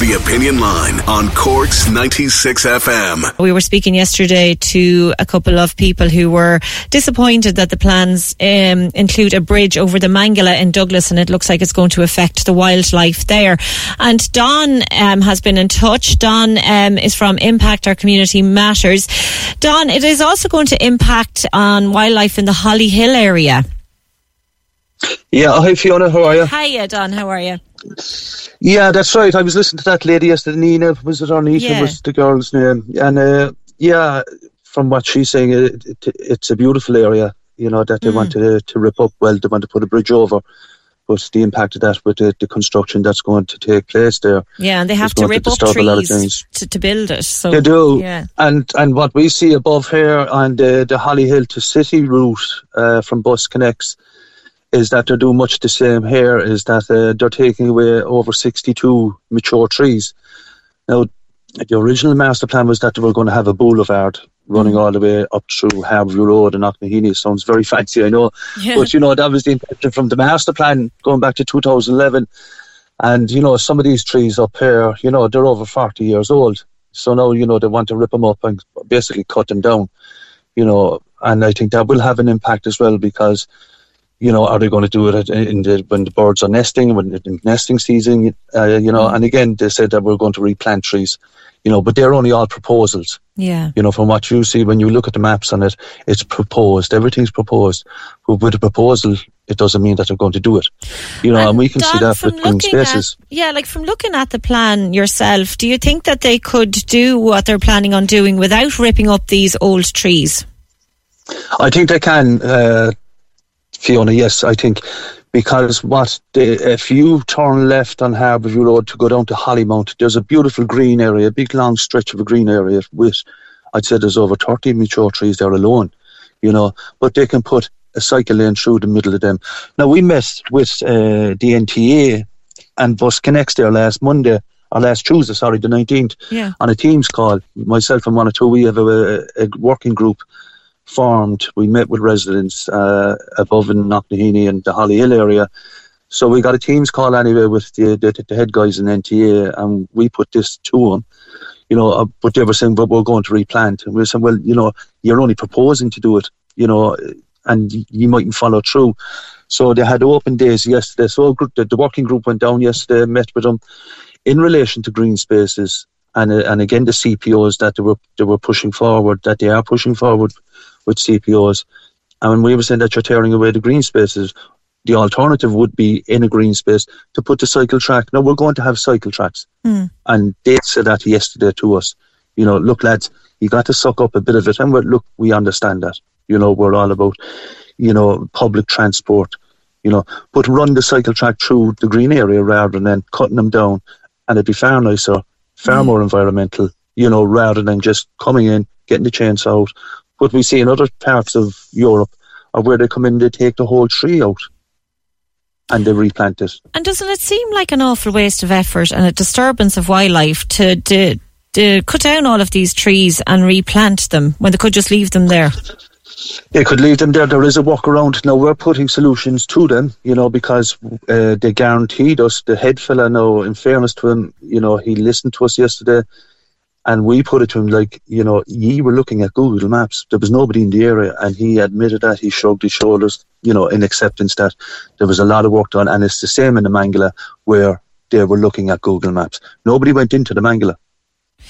The Opinion Line on Corks 96 FM. We were speaking yesterday to a couple of people who were disappointed that the plans um, include a bridge over the Mangala in Douglas and it looks like it's going to affect the wildlife there. And Don um, has been in touch. Don um, is from Impact Our Community Matters. Don, it is also going to impact on wildlife in the Hollyhill area. Yeah, hi Fiona, how are you? Hiya, Don, how are you? Yeah, that's right. I was listening to that lady yesterday, Nina, was it on Yeah. was the girl's name? And uh, yeah, from what she's saying, it, it, it's a beautiful area, you know, that they want to, to rip up. Well, they want to put a bridge over. But the impact of that with the, the construction that's going to take place there. Yeah, and they have to rip up lot of trees to, to build it. So They do. Yeah. And and what we see above here on the, the Hollyhill to City route uh, from Bus Connects is that they're doing much the same here, is that uh, they're taking away over 62 mature trees. Now, the original master plan was that they were going to have a boulevard running all the way up through Harbourview Road and Knocknaheeny. Sounds very fancy, I know. Yeah. But, you know, that was the intention from the master plan going back to 2011. And, you know, some of these trees up here, you know, they're over 40 years old. So now, you know, they want to rip them up and basically cut them down, you know, and I think that will have an impact as well because, you know, are they going to do it in the, when the birds are nesting, when the nesting season, uh, you know, and again, they said that we're going to replant trees, you know, but they're only all proposals Yeah. you know, from what you see when you look at the maps on it, it's proposed. Everything's proposed. But with a proposal, it doesn't mean that they're going to do it. You know, and, we can see that with green spaces. At, yeah, like from looking at the plan yourself, do you think that they could do what they're planning on doing without ripping up these old trees? I think they can, uh, Fiona. Yes, I think because what the, if you turn left on Harbourview Road to go down to Hollymount, there's a beautiful green area, a big long stretch of a green area with, I'd say there's over 30 mature trees there alone. You know, but they can put a cycle lane through the middle of them. Now we met with uh, the NTA and Bus Connects there last Monday or last Tuesday, sorry, the 19th, Yeah. on a Teams call. Myself and one or two, we have a, a working group formed. We met with residents uh, above in Knocknaheeny and the Hollyhill area. So we got a Teams call anyway with the, the, the head guys in NTA, and we put this to them. You know, uh, but they were saying, "But we're going to replant." And we said, "Well, you know, you're only proposing to do it. You know, and you mightn't follow through." So they had open days yesterday. So the, the working group went down yesterday, met with them in relation to green spaces, and uh, and again the CPOs that they were they were pushing forward, that they are pushing forward with CPOs. And when we were saying that you're tearing away the green spaces, the alternative would be in a green space to put the cycle track. Now we're going to have cycle tracks, hmm. and they said that yesterday to us. You know, look, lads, you got to suck up a bit of it, and we're, look, we understand that. You know, we're all about, you know, public transport. You know, but run the cycle track through the green area rather than cutting them down, and it'd be far nicer, far hmm. more environmental. You know, rather than just coming in, getting the chainsaw out. But we see in other parts of Europe, or where they come in, they take the whole tree out, and they replant it. And doesn't it seem like an awful waste of effort and a disturbance of wildlife to, to, to cut down all of these trees and replant them when they could just leave them there? They could leave them there. There is a walk around. Now we're putting solutions to them, you know, because uh, they guaranteed us. The head fella, now, in fairness to him, you know, he listened to us yesterday. And we put it to him like, you know, ye were looking at Google Maps. There was nobody in the area, and he admitted that. He shrugged his shoulders, you know, in acceptance that there was a lot of work done. And it's the same in the Mangala where they were looking at Google Maps. Nobody went into the Mangala.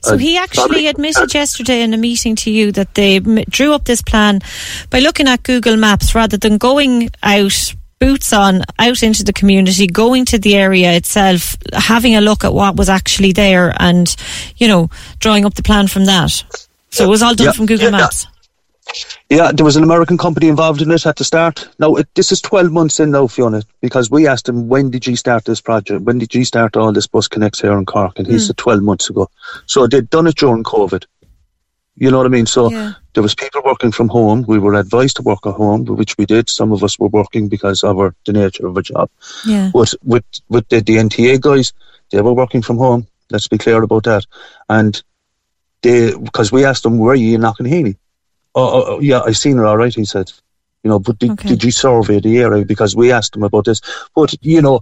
So he actually admitted yesterday in a meeting to you that they drew up this plan by looking at Google Maps rather than going out boots on out into the community, going to the area itself, having a look at what was actually there, and you know, drawing up the plan from that. So it was all done yeah, from Google yeah, Maps. Yeah, there was an American company involved in it at the start. Now, it, this is 12 months in now, Fiona, because we asked him, when did you start this project? When did you start all this bus connects here in Cork? And he mm. said 12 months ago. So they'd done it during COVID. You know what I mean? So yeah. There was people working from home. We were advised to work at home, which we did. Some of us were working because of our, the nature of our job. Yeah. But with, with the, the NTA guys, they were working from home. Let's be clear about that. And they, because we asked them, were you in Knocknaheeny? Oh, oh, oh, yeah, I seen it all right, he said. You know, but did, okay. did you survey the area? Because we asked him about this. But, you know,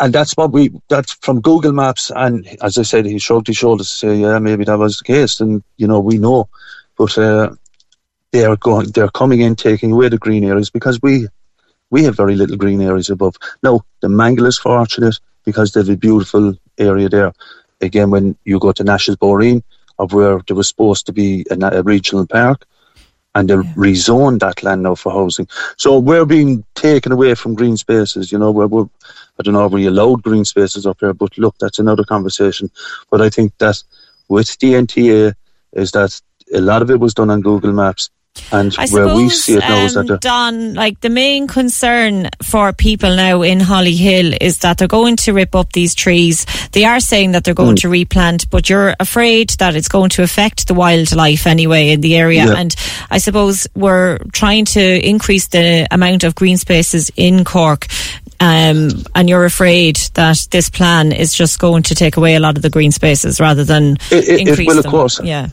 and that's what we, that's from Google Maps. And as I said, he shrugged his shoulders to say, yeah, maybe that was the case. And, you know, we know. But uh, they are going, they're coming in, taking away the green areas because we, we have very little green areas above. Now, the Mangala is fortunate because they have a beautiful area there. Again, when you go to Nash's Boreen, of where there was supposed to be a, a regional park, and they yeah. rezoned that land now for housing. So we're being taken away from green spaces. You know, we're, we're I don't know if we allowed green spaces up here, but look, that's another conversation. But I think that with the NTA is that a lot of it was done on Google Maps. And I where suppose, we see it now um, is that um, Don, like the main concern for people now in Hollyhill is that they're going to rip up these trees. They are saying that they're going mm. to replant, but you're afraid that it's going to affect the wildlife anyway in the area. Yeah. And I suppose we're trying to increase the amount of green spaces in Cork. Um, and you're afraid that this plan is just going to take away a lot of the green spaces rather than it, it, increase it will, them. of course. Yeah.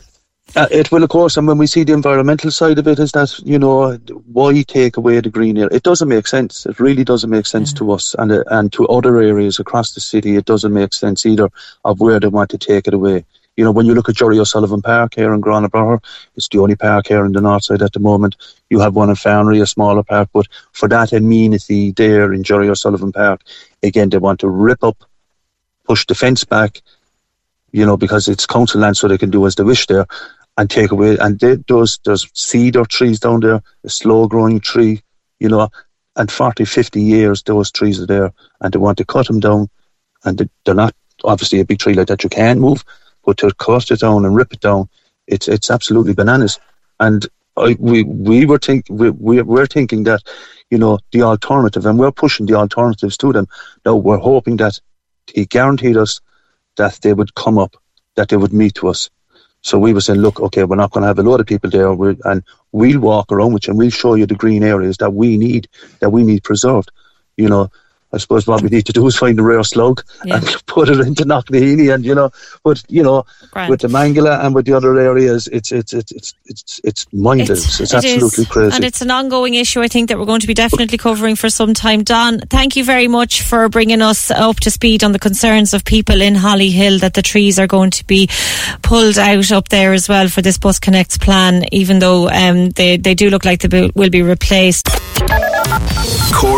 Uh, it will, of course, and when we see the environmental side of it, is that you know why take away the green area? It doesn't make sense. It really doesn't make sense to us, and uh, and to other areas across the city, it doesn't make sense either of where they want to take it away. You know, when you look at Jerry O'Sullivan Park here in Gurranabraher, it's the only park here in the north side at the moment. You have one in Farranree, a smaller park, but for that amenity there in Jerry O'Sullivan Park, again, they want to rip up, push the fence back, you know, because it's council land so they can do as they wish there and take away. And they, those there's cedar trees down there, a slow growing tree, you know, and 40, 50 years those trees are there, and they want to cut them down, and they're not obviously a big tree like that you can move, but to cut it down and rip it down, it's it's absolutely bananas. And I, we we were think we, we we're thinking that you know the alternative, and we're pushing the alternatives to them. Now we're hoping that he guaranteed us that they would come up, that they would meet to us, so we were saying, look, okay, we're not going to have a lot of people there, and we'll walk around with you and we'll show you the green areas that we need, that we need preserved. You know, I suppose what we need to do is find a rare slug yeah. and put it into Knocknaheeny, and you know, but you know, Grand. with the Mangala and with the other areas, it's it's it's it's it's, it's mindless. It's, it's it absolutely is. crazy, and it's an ongoing issue. I think that we're going to be definitely covering for some time. Don, thank you very much for bringing us up to speed on the concerns of people in Hollyhill that the trees are going to be pulled out up there as well for this Bus Connects plan, even though um, they they do look like they will be replaced.